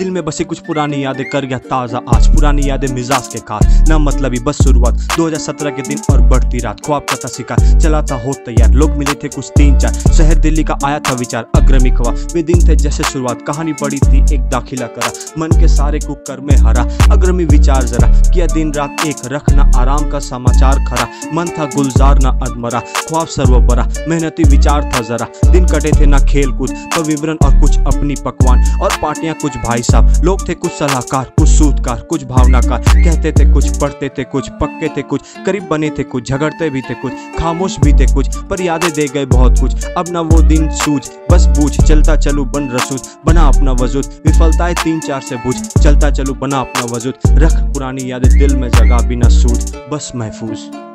दिल में बसी कुछ पुरानी यादें कर गया ताज़ा आज। पुरानी यादें मिजाज के खास, ना मतलब ही बस शुरुआत। 2017 के दिन और बढ़ती रात, ख्वाब का था शिकार चला था हो तैयार। लोग मिले थे कुछ तीन चार शहर दिल्ली का आया था विचार, अग्रमी खवा। वे दिन थे जैसे शुरुआत, कहानी पड़ी थी एक दाखिला करा। मन के सारे कुकर में हरा, अग्रमी विचार जरा। किया दिन रात एक रखना, आराम का समाचार खरा। मन था गुलजार, ना अदमरा ख्वाब सर्वोपरा। मेहनती विचार था जरा। दिन कटे थे ना खेल कूद तो विवरण और कुछ अपनी पकवान। और पार्टियाँ कुछ भाई साहब लोग थे कुछ सलाहकार, कुछ सूतकार, कुछ भावनाकार। कहते थे कुछ, पढ़ते थे कुछ, पक्के थे कुछ। करीब बने थे कुछ, झगड़ते भी थे कुछ, खामोश भी थे कुछ, पर यादें दे गए बहुत कुछ। अब ना वो दिन सूझ, बस बूझ, चलता चलू बन रसूद बना अपना वजूद, विफलताएँ तीन चार से बुझ। चलता चलू बना अपना वजूद, रख पुरानी यादें दिल में जगा बिना सूझ, बस महफूज।